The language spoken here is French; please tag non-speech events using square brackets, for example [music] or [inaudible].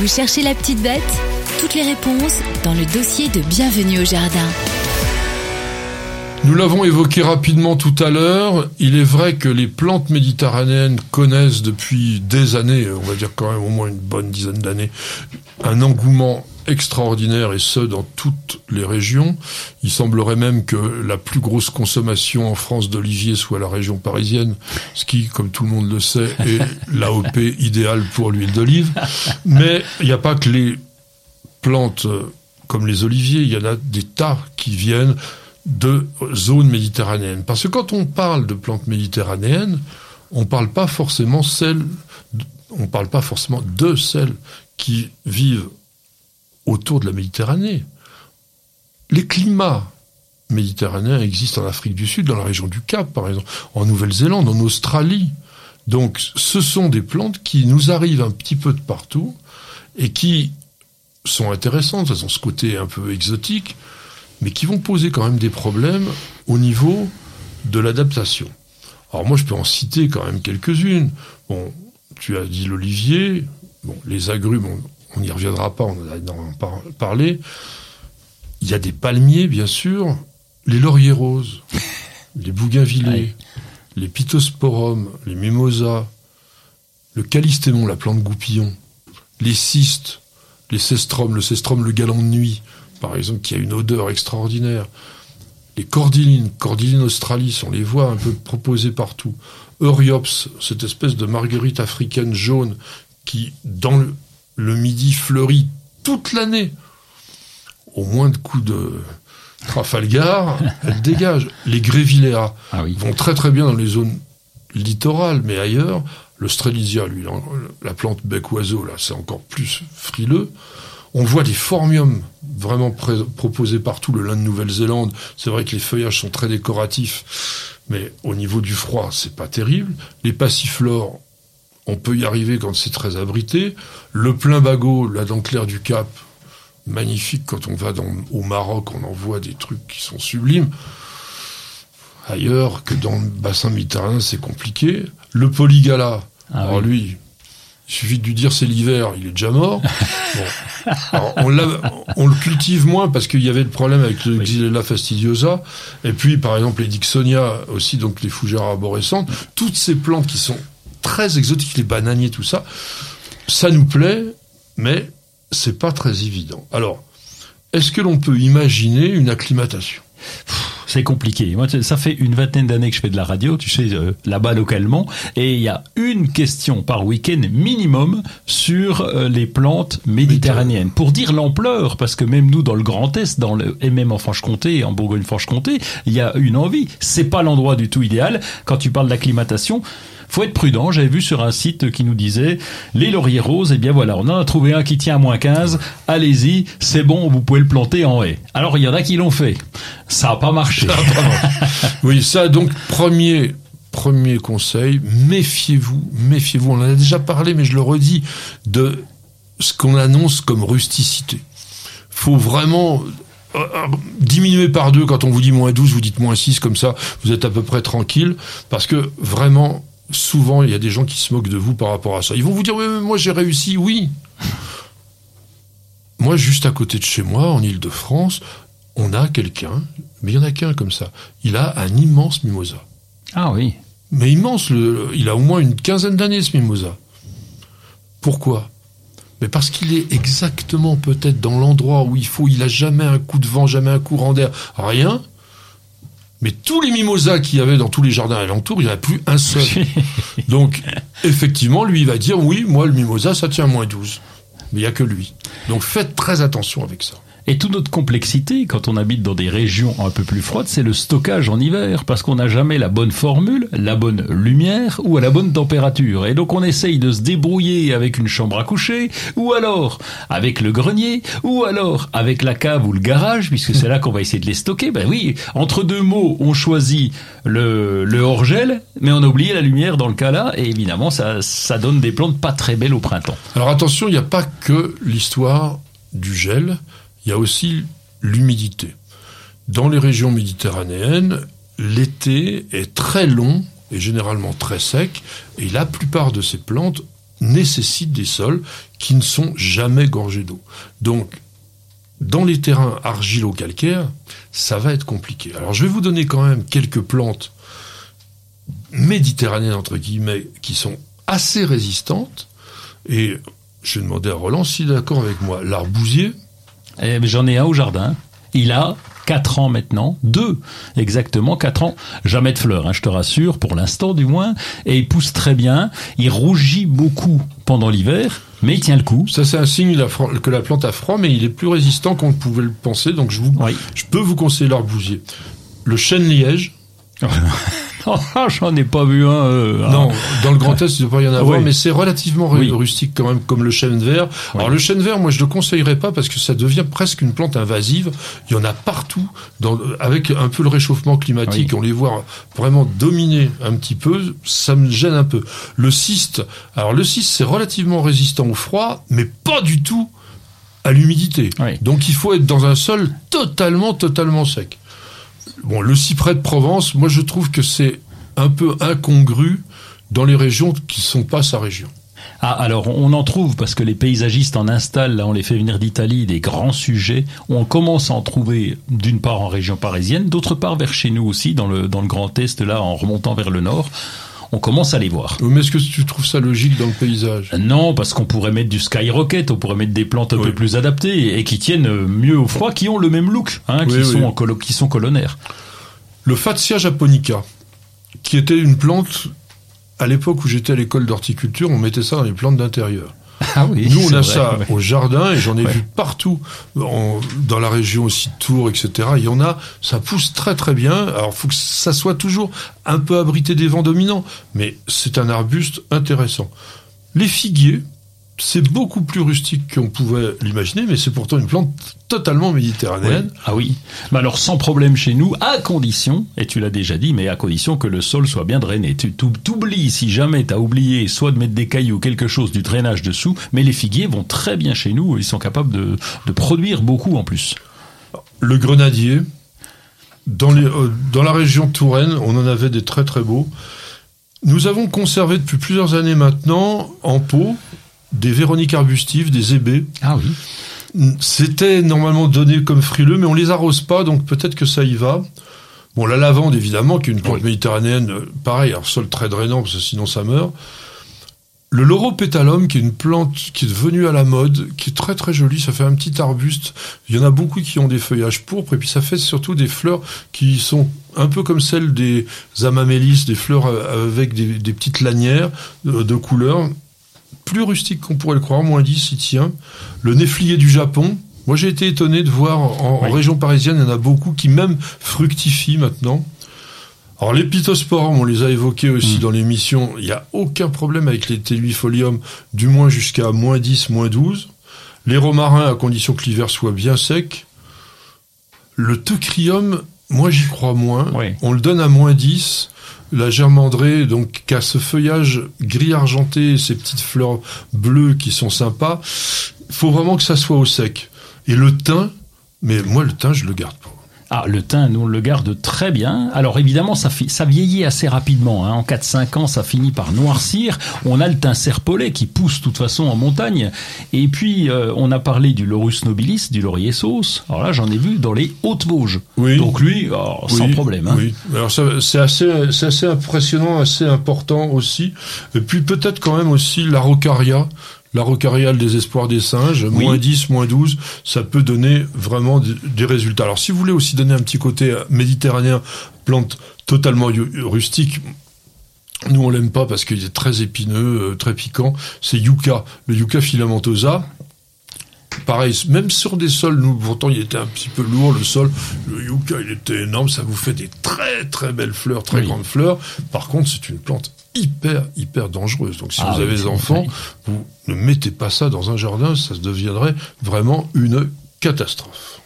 Vous cherchez la petite bête Toutes les réponses dans le dossier de Bienvenue au Jardin. Nous l'avons évoqué rapidement tout à l'heure. Il est vrai que les plantes méditerranéennes connaissent depuis des années, on va dire quand même au moins une bonne dizaine d'années, un engouement extraordinaire et ce dans toutes les régions. Il semblerait même que la plus grosse consommation en France d'olivier soit la région parisienne, ce qui, comme tout le monde le sait, est [laughs] l'AOP idéale pour l'huile d'olive. Mais il n'y a pas que les plantes comme les oliviers, il y en a des tas qui viennent de zones méditerranéennes. Parce que quand on parle de plantes méditerranéennes, on parle pas forcément celles, on parle pas forcément de celles qui vivent autour de la Méditerranée. Les climats méditerranéens existent en Afrique du Sud, dans la région du Cap, par exemple, en Nouvelle-Zélande, en Australie. Donc, ce sont des plantes qui nous arrivent un petit peu de partout et qui sont intéressantes, elles ont ce côté un peu exotique, mais qui vont poser quand même des problèmes au niveau de l'adaptation. Alors moi, je peux en citer quand même quelques-unes. Bon, tu as dit l'olivier, bon, les agrumes, on n'y reviendra pas, on en a parlé. Il y a des palmiers, bien sûr, les lauriers roses, [laughs] les bougainvillés, les pittosporums, les mimosas, le calistémon, la plante goupillon, les cystes, les cestrums, le cestrum, le galant de nuit, par exemple, qui a une odeur extraordinaire. Les cordylines, cordylines australis, on les voit un peu proposées partout. Euryops, cette espèce de marguerite africaine jaune qui, dans le, midi, fleurit toute l'année. Au moins de coups de Trafalgar, [laughs] elle dégage. Les grévilléas ah vont très très bien dans les zones littorales, mais ailleurs, le strelizia, lui, la plante bec-oiseau, là, c'est encore plus frileux. On voit des formiums vraiment proposés partout, le lin de Nouvelle-Zélande. C'est vrai que les feuillages sont très décoratifs, mais au niveau du froid, c'est pas terrible. Les passiflores, on peut y arriver quand c'est très abrité. Le plein bagot, la dent claire du Cap, magnifique. Quand on va au Maroc, on en voit des trucs qui sont sublimes. Ailleurs que dans le bassin méditerranéen, c'est compliqué. Le polygala, ah alors lui, il suffit de lui dire c'est l'hiver, il est déjà mort. [laughs] on, le cultive moins parce qu'il y avait le problème avec le Xylella fastidiosa. Et puis, par exemple, les Dixonia aussi, donc les fougères arborescentes. Toutes ces plantes qui sont très exotiques, les bananiers, tout ça, ça nous plaît, mais c'est pas très évident. Alors, est-ce que l'on peut imaginer une acclimatation? C'est compliqué. Moi, ça fait une vingtaine d'années que je fais de la radio, tu sais, euh, là-bas localement, et il y a une question par week-end minimum sur euh, les plantes méditerranéennes. Pour dire l'ampleur, parce que même nous, dans le Grand Est, dans le, et même en Franche-Comté, en Bourgogne-Franche-Comté, il y a une envie. C'est pas l'endroit du tout idéal. Quand tu parles d'acclimatation, faut être prudent. J'avais vu sur un site qui nous disait les lauriers roses, et eh bien voilà, on en a trouvé un qui tient à moins 15. Allez-y, c'est bon, vous pouvez le planter en haie. Alors il y en a qui l'ont fait. Ça n'a pas marché. [laughs] oui, ça donc premier premier conseil, méfiez-vous, méfiez-vous. On en a déjà parlé, mais je le redis de ce qu'on annonce comme rusticité. Faut vraiment euh, euh, diminuer par deux quand on vous dit moins 12, vous dites moins 6, comme ça, vous êtes à peu près tranquille, parce que vraiment, souvent, il y a des gens qui se moquent de vous par rapport à ça. Ils vont vous dire, oui, moi j'ai réussi, oui. Moi, juste à côté de chez moi, en Ile-de-France, on a quelqu'un, mais il n'y en a qu'un comme ça. Il a un immense mimosa. Ah oui. Mais immense, il a au moins une quinzaine d'années ce mimosa. Pourquoi? Mais parce qu'il est exactement peut-être dans l'endroit où il faut, il a jamais un coup de vent, jamais un courant d'air, rien. Mais tous les mimosas qu'il y avait dans tous les jardins alentours, il n'y en a plus un seul. [laughs] Donc, effectivement, lui, il va dire, oui, moi, le mimosa, ça tient moins 12. Mais il n'y a que lui. Donc, faites très attention avec ça. Et toute notre complexité, quand on habite dans des régions un peu plus froides, c'est le stockage en hiver, parce qu'on n'a jamais la bonne formule, la bonne lumière ou à la bonne température. Et donc on essaye de se débrouiller avec une chambre à coucher, ou alors avec le grenier, ou alors avec la cave ou le garage, puisque c'est là qu'on va essayer de les stocker. Ben oui, entre deux mots, on choisit le, hors-gel, mais on a oublié la lumière dans le cas là, et évidemment ça donne des plantes pas très belles au printemps. Alors attention, il n'y a pas que l'histoire du gel il y a aussi l'humidité. Dans les régions méditerranéennes, l'été est très long et généralement très sec, et la plupart de ces plantes nécessitent des sols qui ne sont jamais gorgés d'eau. Donc, dans les terrains argilo-calcaires, ça va être compliqué. Alors, je vais vous donner quand même quelques plantes méditerranéennes, entre guillemets, qui sont assez résistantes. Et je vais demander à Roland s'il est d'accord avec moi. L'arbousier. Eh, J'en ai un au jardin. Il a 4 ans maintenant, deux exactement, 4 ans, jamais de fleurs, hein, je te rassure, pour l'instant du moins, et il pousse très bien, il rougit beaucoup pendant l'hiver, mais il tient le coup. Ça c'est un signe que la plante a froid, mais il est plus résistant qu'on ne pouvait le penser, donc je, vous, Oui. je peux vous conseiller l'arbousier. Le chêne liège, [laughs] [laughs] J'en ai pas vu un. euh, non, dans le Grand Est, il ne doit pas y en avoir, Oui. mais c'est relativement Oui. rustique quand même, comme le chêne vert. Alors le chêne vert, moi je ne le conseillerais pas parce que ça devient presque une plante invasive. Il y en a partout, dans, avec un peu le réchauffement climatique, on les voit vraiment dominer un petit peu, ça me gêne un peu. Le cyste, alors le cyste c'est relativement résistant au froid, mais pas du tout à l'humidité. Oui. Donc il faut être dans un sol totalement, totalement sec. Bon, le cyprès de Provence, moi je trouve que c'est un peu incongru dans les régions qui sont pas sa région. Ah, alors on en trouve parce que les paysagistes en installent, là on les fait venir d'Italie, des grands sujets. On commence à en trouver d'une part en région parisienne, d'autre part vers chez nous aussi, dans le, dans le Grand Est, là en remontant vers le nord. On commence à les voir. Mais est-ce que tu trouves ça logique dans le paysage? Non, parce qu'on pourrait mettre du skyrocket, on pourrait mettre des plantes un Oui. peu plus adaptées et qui tiennent mieux au froid, qui ont le même look, hein, qui, Oui, sont oui. en colo- qui sont colonnaires. Le Fatsia japonica, qui était une plante, à l'époque où j'étais à l'école d'horticulture, on mettait ça dans les plantes d'intérieur. Ah oui, Nous, on a vrai, ça ouais. au jardin et j'en ai Ouais. vu partout, en- dans la région aussi de Tours, etc. Il y en a, ça pousse très très bien. Alors, faut que ça soit toujours un peu abrité des vents dominants, mais c'est un arbuste intéressant. Les figuiers, c'est beaucoup plus rustique qu'on pouvait l'imaginer, mais c'est pourtant une plante totalement méditerranéenne. Oui. Ah oui. Mais alors sans problème chez nous, à condition, et tu l'as déjà dit, mais à condition que le sol soit bien drainé. Tu t'ou- t'oublies si jamais t'as oublié soit de mettre des cailloux ou quelque chose du drainage dessous, mais les figuiers vont très bien chez nous, ils sont capables de, de produire beaucoup en plus. Le grenadier, dans, les, euh, dans la région Touraine, on en avait des très très beaux. Nous avons conservé depuis plusieurs années maintenant, en pot, des véroniques arbustives, des ébés. Ah oui. C'était normalement donné comme frileux, mais on les arrose pas, donc peut-être que ça y va. Bon, la lavande, évidemment, qui est une plante Oui. méditerranéenne, euh, pareil, alors sol très drainant, parce que sinon ça meurt. Le lauropétalum, qui est une plante qui est devenue à la mode, qui est très très jolie, ça fait un petit arbuste. Il y en a beaucoup qui ont des feuillages pourpres, et puis ça fait surtout des fleurs qui sont un peu comme celles des amamélis, des fleurs euh, avec des, des petites lanières de, de couleurs. Plus rustique qu'on pourrait le croire, moins 10, il tient. Le néflier du Japon, moi j'ai été étonné de voir en, région parisienne, il y en a beaucoup qui même fructifient maintenant. Alors les pittosporums, on les a évoqués aussi Mm. dans l'émission, il n'y a aucun problème avec les telluifolium, du moins jusqu'à moins 10, moins 12. Les romarins, à condition que l'hiver soit bien sec. Le teucrium, moi j'y crois moins. Oui. On le donne à moins 10. La germandrée, donc, qui a ce feuillage gris argenté, ces petites fleurs bleues qui sont sympas. Il faut vraiment que ça soit au sec. Et le thym, mais moi le thym, je le garde pas. Ah, le thym, nous, on le garde très bien. Alors, évidemment, ça, vieillit assez rapidement. Hein. En 4-5 ans, ça finit par noircir. On a le thym serpolet qui pousse, de toute façon, en montagne. Et puis, euh, on a parlé du Laurus nobilis, du laurier sauce. Alors là, j'en ai vu dans les Hautes-Vosges. Oui. Donc lui, oh, sans problème. Hein. Oui. Alors c'est assez, c'est assez impressionnant, assez important aussi. Et puis peut-être quand même aussi l'araucaria, l'araucaria le désespoir des singes, Oui. moins 10, moins 12, ça peut donner vraiment des, des résultats. Alors si vous voulez aussi donner un petit côté euh, méditerranéen, plante totalement rustique, nous on l'aime pas parce qu'il est très épineux, euh, très piquant, c'est yucca, le yucca filamentosa. Pareil, même sur des sols, nous, pourtant, il était un petit peu lourd, le sol. Le yucca, il était énorme, ça vous fait des très, très belles fleurs, très Oui. grandes fleurs. Par contre, c'est une plante hyper, hyper dangereuse. Donc, si Ah vous oui, avez des enfants, vous ne mettez pas ça dans un jardin, ça deviendrait vraiment une catastrophe.